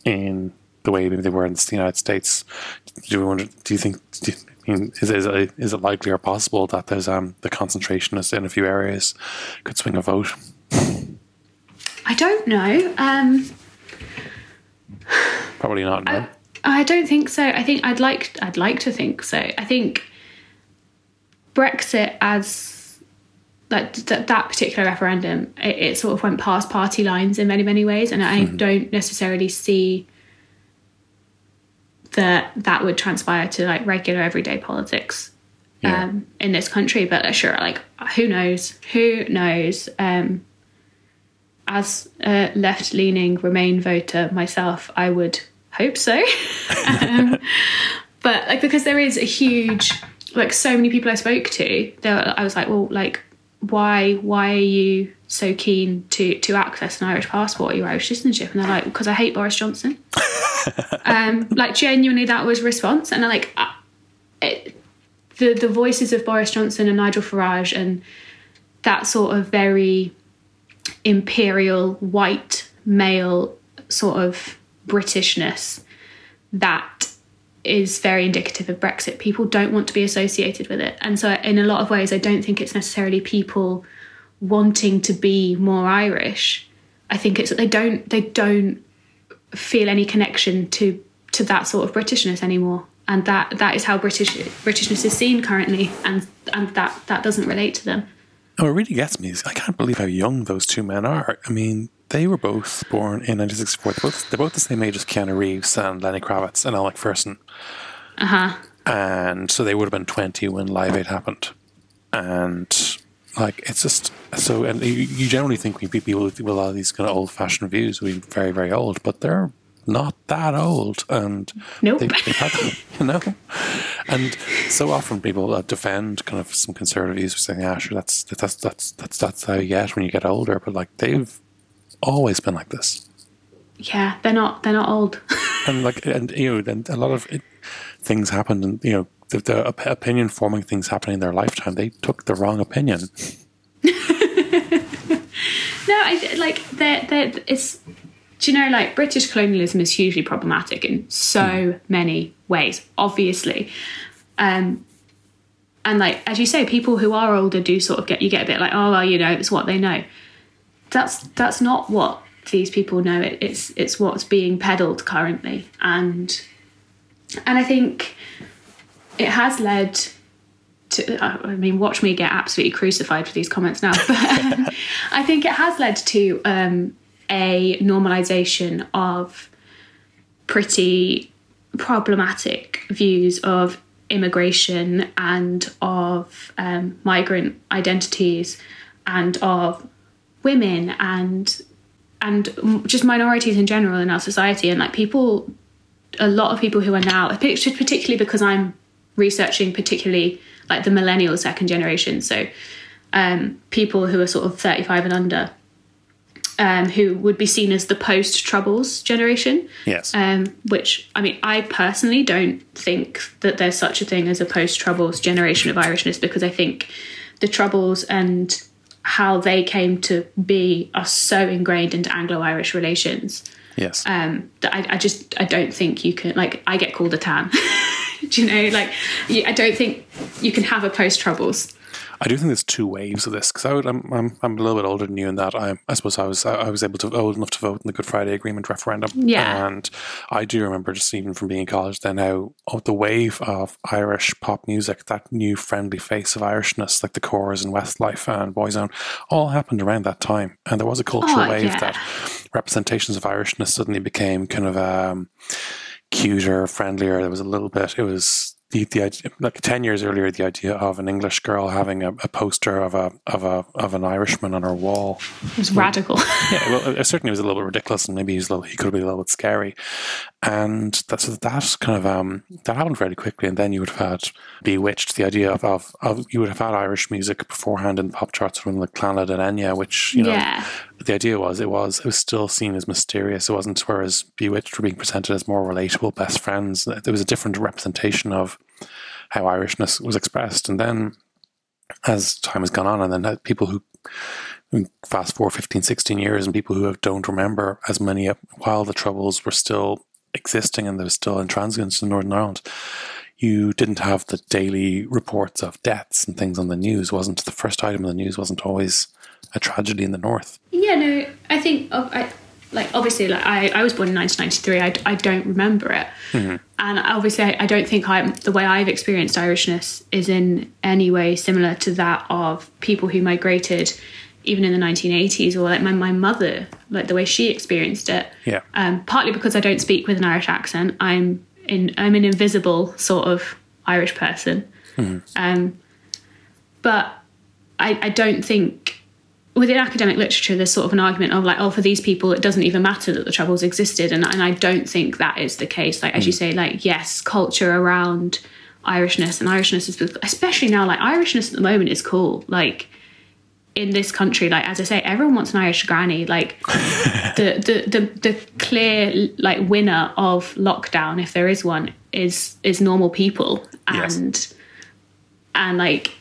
in the way maybe they were in the United States. Do you wonder? Do you think? Do you, I mean, is, is, it, is it likely or possible that there's um, the concentration is in a few areas could swing a vote? I don't know. Um, Probably not. No. I don't think so. I think I'd like I'd like to think so. I think Brexit as like th- that particular referendum, it, it sort of went past party lines in many many ways, and I don't necessarily see that that would transpire to like regular everyday politics Yeah. um, in this country. But sure, like who knows? Who knows? Um, as a left leaning Remain voter myself, I would hope so. um, but like because there is a huge like so many people I spoke to, there I was like, well, like why why are you so keen to to access an Irish passport or your Irish citizenship? And they're like, because I hate Boris Johnson. um, like genuinely, that was response, and I'm like, uh, it, the the voices of Boris Johnson and Nigel Farage and that sort of very imperial white male sort of Britishness that is very indicative of Brexit. People don't want to be associated with it. And so, in a lot of ways, I don't think it's necessarily people wanting to be more Irish. I think it's that they don't they don't feel any connection to to that sort of Britishness anymore. And that that is how British Britishness is seen currently, and and that that doesn't relate to them. Oh, it really gets me. I can't believe how young those two men are. I mean, they were both born in 1964. They're both, they're both the same age as Keanu Reeves and Lenny Kravitz and Alec Ferguson. Uh huh. And so they would have been 20 when Live Aid happened. And like, it's just so, and you, you generally think we people with a lot of these kind of old fashioned views, we very, very old, but they're not that old, and nope. they, had, you know, and so often people defend kind of some conservative views, saying, "Yeah, sure, that's that's that's that's that's how you get when you get older," but like they've always been like this. Yeah, they're not they're not old. and like, and you know, and a lot of it, things happened, and you know, the, the opinion forming things happening in their lifetime, they took the wrong opinion. no, I like that. That it's do you know, like British colonialism is hugely problematic in so mm. many ways, obviously. Um, and like as you say, people who are older do sort of get you get a bit like, oh well, you know, it's what they know. That's that's not what these people know. It, it's it's what's being peddled currently, and and I think it has led to, I mean, watch me get absolutely crucified for these comments now, but I think it has led to um, a normalization of pretty problematic views of immigration and of um, migrant identities and of women and and just minorities in general in our society. And like people a lot of people who are now particularly because i'm researching particularly like the millennial second generation. So um, people who are sort of 35 and under um, who would be seen as the post Troubles generation. Yes. Um, which, I mean, I personally don't think that there's such a thing as a post Troubles generation of Irishness because I think the Troubles and how they came to be are so ingrained into Anglo Irish relations. Yes. Um, that I, I, just I don't think you can like I get called a tan. Do you know like I don't think you can have a post Troubles. I do think there's two waves of this because I would, I'm, I'm, I'm a little bit older than you in that I, I suppose I was I was able to old enough to vote in the Good Friday Agreement referendum. Yeah, and I do remember just even from being in college then how oh, the wave of Irish pop music, that new friendly face of Irishness, like the Corrs and Westlife and Boyzone, all happened around that time, and there was a cultural oh, wave yeah. that representations of Irishness suddenly became kind of um, cuter, friendlier. There was a little bit. It was the, the like 10 years earlier, the idea of an English girl having a, a poster of a, of a, of an Irishman on her wall. It was radical. yeah, well, it certainly was a little bit ridiculous and maybe he, was a little, he could have been a little bit scary. And that's that kind of, um, that happened very quickly. And then you would have had bewitched the idea of, of, of you would have had Irish music beforehand in the pop charts from like Clannad and Enya, which, you know, yeah. The idea was it was, it was still seen as mysterious. It wasn't, whereas Bewitched were being presented as more relatable best friends. There was a different representation of, how Irishness was expressed. And then as time has gone on, and then people who fast forward 15, 16 years, and people who have, don't remember as many while the Troubles were still existing and there was still intransigence in Northern Ireland, you didn't have the daily reports of deaths and things on the news. wasn't The first item in the news wasn't always a tragedy in the north. Yeah, no, I think I, like obviously like I, I was born in 1993 I, I don't remember it mm-hmm. and obviously I, I, don't think I the way I've experienced Irishness is in any way similar to that of people who migrated even in the 1980s or like my, my mother like the way she experienced it yeah um, partly because I don't speak with an Irish accent I'm in I'm an invisible sort of Irish person mm-hmm. um, but I, I don't think within academic literature, there's sort of an argument of like, oh, for these people, it doesn't even matter that the troubles existed, and and I don't think that is the case. Like as you hmm. say, like yes, culture around Irishness and Irishness is especially now like Irishness at the moment is cool. Like in this country, like as I say, everyone wants an Irish granny. Like the, the the the clear like winner of lockdown, if there is one, is is normal people, and Yes. and like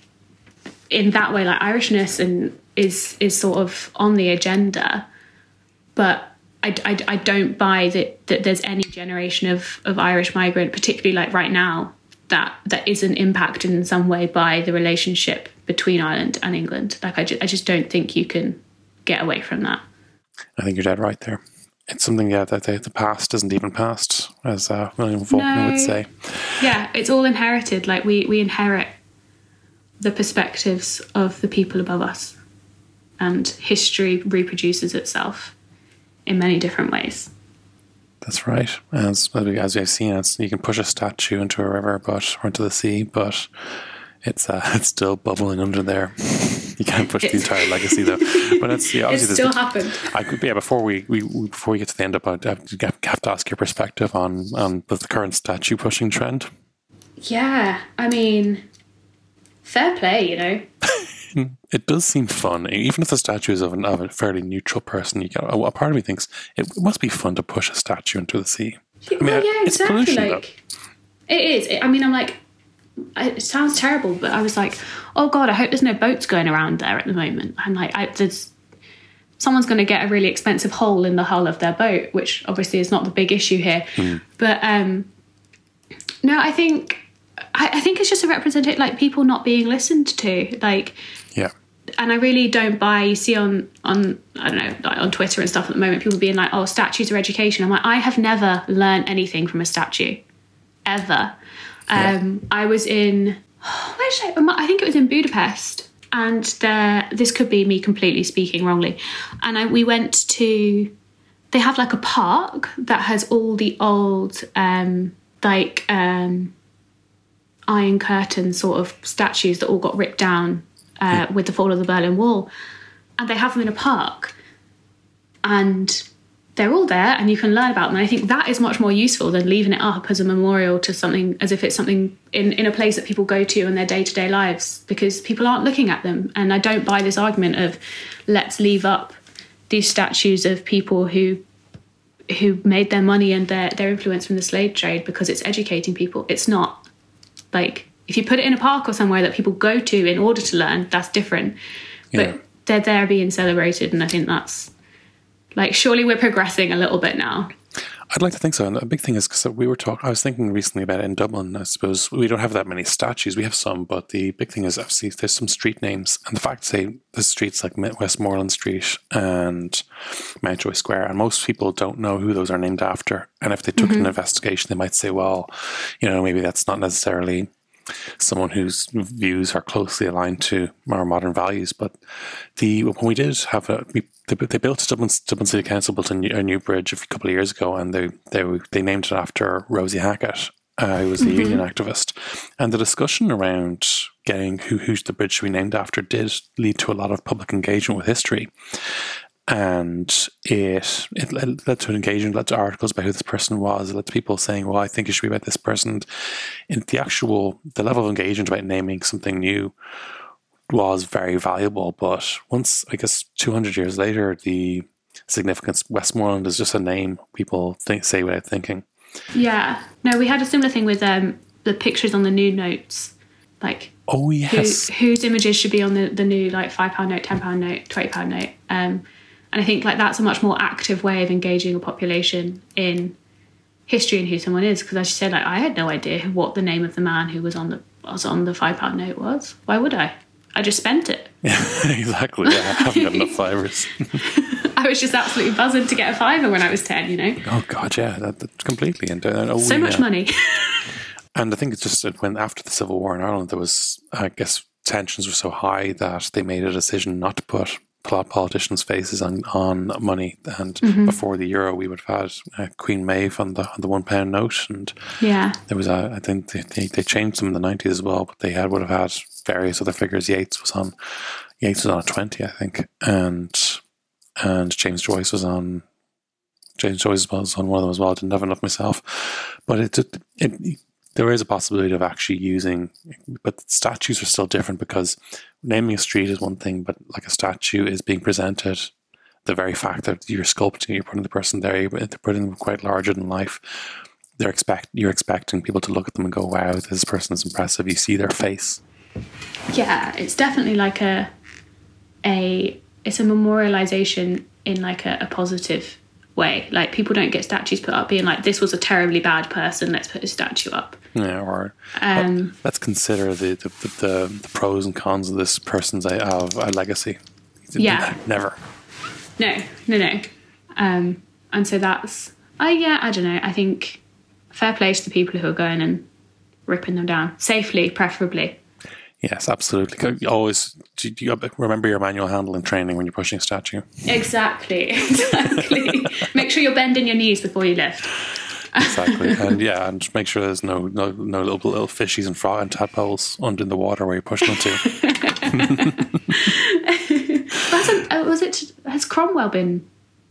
in that way, like Irishness and is is sort of on the agenda, but. I, I, I don't buy that, that there's any generation of, of Irish migrant, particularly like right now, that that isn't impacted in some way by the relationship between Ireland and England. Like I, ju- I just don't think you can get away from that. I think you're dead right there. It's something, yeah, that the, the past isn't even past, as uh, William Faulkner No. would say. Yeah, it's all inherited. Like we we inherit the perspectives of the people above us, and history reproduces itself in many different ways. That's right. As as we- as we've seen, it's, you can push a statue into a river, but or into the sea, but it's uh, it's still bubbling under there. You can't push the entire legacy though. But it's yeah, It obviously still there's- happened. I could, yeah. Before we, we before we get to the end of it, I have to have to ask your perspective on on the current statue pushing trend. Yeah, I mean, fair play, you know. It does seem fun, even if the statue is of, an, of a fairly neutral person. You get a, a part of me thinks it must be fun to push a statue into the sea. I mean, well, yeah, it's exactly. pollution, though. Like it is. It- I mean, I'm like, it sounds terrible, but I was like, oh god, I hope there's no boats going around there at the moment. And like, I, there's someone's going to get a really expensive hole in the hull of their boat, which obviously is not the big issue here. Hmm. But um, no, I think I, I think it's just a representation, like people not being listened to, like Yeah, and I really don't buy. You see on on I don't know like on Twitter and stuff at the moment, people being like, "Oh, statues are education." I'm like, I have never learned anything from a statue, ever. Um, I was in where did I? I think it was in Budapest, and there. This could be me completely speaking wrongly, and I, we went to. They have like a park that has all the old um, like um, Iron Curtain sort of statues that all got ripped down uh, with the fall of the Berlin Wall, and they have them in a park, and they're all there, and you can learn about them. And I think that is much more useful than leaving it up as a memorial to something, as if it's something in in a place that people go to in their day to day lives, because people aren't looking at them. And I don't buy this argument of let's leave up these statues of people who who made their money and their their influence from the slave trade because it's educating people. It's not like if you put it in a park or somewhere that people go to in order to learn, that's different. Yeah. But they're there being celebrated, and I think that's like surely we're progressing a little bit now. I'd like to think so. And the big thing is because we were talking, I was thinking recently about it in Dublin. I suppose we don't have that many statues. We have some, but the big thing is obviously there's some street names. And the fact, say, the streets like Westmoreland Street and Mountjoy Square, and most people don't know who those are named after. And if they took an mm-hmm. investigation, they might say, well, you know, maybe that's not necessarily someone whose views are closely aligned to our modern values. But the when we did have a, we, they, they built Dublin Dublin City Council built a new, a new bridge a couple of years ago, and they they they named it after Rosie Hackett, uh, who was a union activist. And the discussion around getting who who's the bridge should be named after did lead to a lot of public engagement with history. And it it led to an engagement, led to articles about who this person was. It led to people saying, "Well, I think it should be about this person." In the actual the level of engagement about naming something new was very valuable. But once, I guess, 200 years later, the significance Westmoreland is just a name people think, say without thinking. Yeah. No, we had a similar thing with um, the pictures on the new notes, like Oh, who, yes. whose images should be on the, the new like five pound note, ten pound note, twenty pound note. Um, and I think like that's a much more active way of engaging a population in history and who someone is. Because as you said, like I had no idea what the name of the man who was on the was on the five pound note was. Why would I? I just spent it. Yeah, exactly. Yeah, I haven't got enough fivers. I was just absolutely buzzing to get a fiver when I was ten. You know, Oh, God, yeah, that, that completely. And, uh, oh, so much yeah. money. And I think it's just that when after the Civil War in Ireland, there was, I guess, tensions were so high that they made a decision not to put politicians' faces on, on money. And before the euro, we would have had uh, Queen Maeve on the on the one pound note, and yeah. there was a. I think they, they, they changed them in the nineties as well, but they had would have had various other figures. Yeats was on Yeats was on a twenty, I think, and and James Joyce was on. James Joyce was on one of them as well. I didn't have enough myself, but it, it, it there is a possibility of actually using, but statues are still different because naming a street is one thing, but like a statue is being presented. The very fact that you're sculpting, you're putting the person there, you're putting them quite larger than life. They're expect you're expecting people to look at them and go, "Wow, this person is impressive." You see their face. Yeah, it's definitely like a a it's a memorialization in like a, a positive way. Like people don't get statues put up being like, "This was a terribly bad person. Let's put a statue up." Yeah, or Um, let's consider the the, the, the, pros and cons of this person's uh, of a legacy. Yeah. never. No, no, no. Um, and so that's, I yeah, I don't know. I think fair play to the people who are going and ripping them down safely, preferably. Yes, absolutely. Always do you remember your manual handling training when you're pushing a statue. Exactly, exactly. Make sure you're bending your knees before you lift. Exactly, and yeah, and make sure there's no no no little little fishies and frog and tadpoles under the water where you're pushing them to. Uh, was it? Has Cromwell been?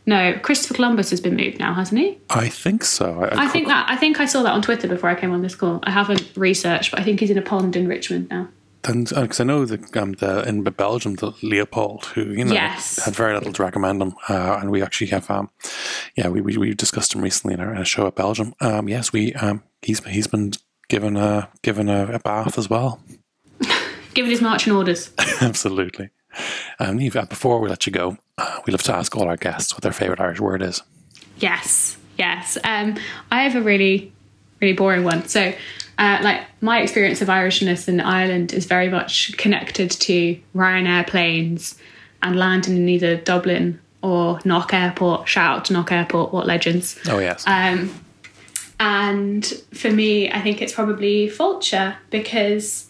No, Christopher Columbus has been moved now, hasn't he? I think so. I think that I think I saw that on Twitter before I came on this call. I haven't researched, but I think he's in a pond in Richmond now. Because I know that um, the, in Belgium, the Leopold, who you know Yes. had very little to recommend him, uh, and we actually have, um, yeah, we, we we discussed him recently in our, in a show at Belgium. Um, yes, we um, he's he's been given a given a, a bath as well. Given his marching orders. Absolutely. Um, uh, before we let you go, uh, we love to ask all our guests what their favorite Irish word is. Yes, yes. Um, I have a really, really boring one. So, uh, like my experience of Irishness in Ireland is very much connected to Ryanair planes and landing in either Dublin or Knock Airport. Shout out to Knock Airport, what legends! Oh yes, Um, and for me, I think it's probably Fáilte because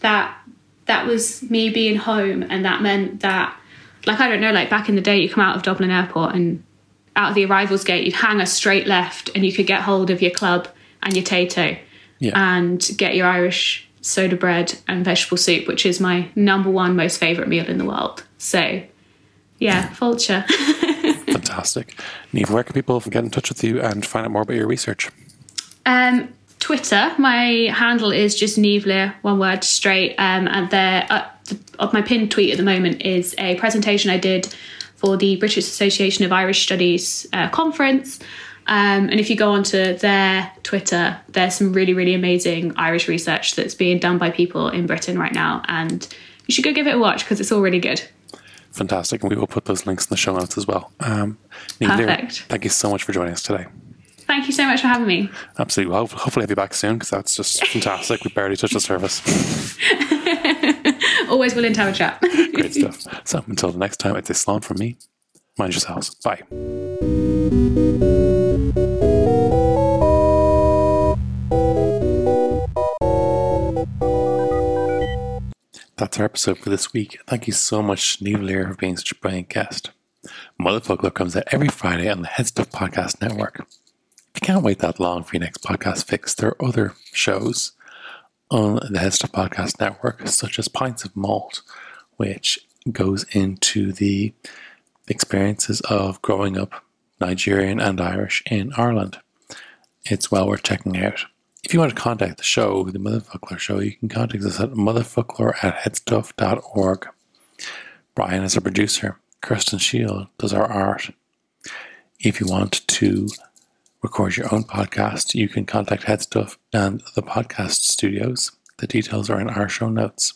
that that was me being home, and that meant that, like I don't know, like back in the day, you come out of Dublin Airport and out of the arrivals gate, you'd hang a straight left, and you could get hold of your club and your Tayto, Yeah. and get your Irish soda bread and vegetable soup, which is my number one most favourite meal in the world. So, yeah, Fáilte. fantastic. Niamh, where can people get in touch with you and find out more about your research? Um, Twitter, my handle is just niamhlear, one word straight. Um, and there, uh, of my pinned tweet at the moment is a presentation I did for the British Association of Irish Studies uh, conference. Um, and if you go onto their Twitter, there's some really, really amazing Irish research that's being done by people in Britain right now. And you should go give it a watch because it's all really good. Fantastic. And we will put those links in the show notes as well. Um, Perfect. thank you so much for joining us today. Thank you so much for having me. Absolutely. Well, hopefully I'll be back soon because that's just fantastic. We barely touched the surface. Always willing to have a chat. Great stuff. So until the next time, it's a slán from me. Mind yourselves. Bye. That's our episode for this week. Thank you so much, Niamh Lear, for being such a brilliant guest. Motherfocloir comes out every Friday on the HeadStuff Podcast Network. If you can't wait that long for your next podcast fix, there are other shows on the HeadStuff Podcast Network, such as Pints of Malt, which goes into the experiences of growing up Nigerian and Irish in Ireland. It's well worth checking out. If you want to contact the show, the Motherfocloir Show, you can contact us at motherfocloir at headstuff.org. Brian is our producer. Kirsten Shiel does our art. If you want to record your own podcast, you can contact HeadStuff and the podcast studios. The details are in our show notes.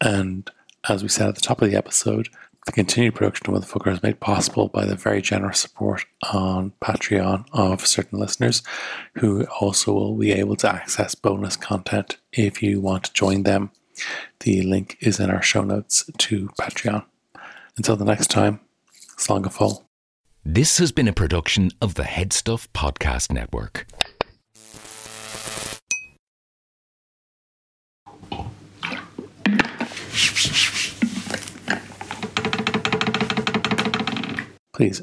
And as we said at the top of the episode, the continued production of Motherfocloir is made possible by the very generous support on Patreon of certain listeners who also will be able to access bonus content if you want to join them. The link is in our show notes to Patreon. Until the next time, Slán go fóill. This has been a production of the HeadStuff Podcast Network. Please